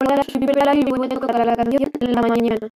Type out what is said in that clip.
Hola, soy Pepela y voy a tocar la canción La Mañana.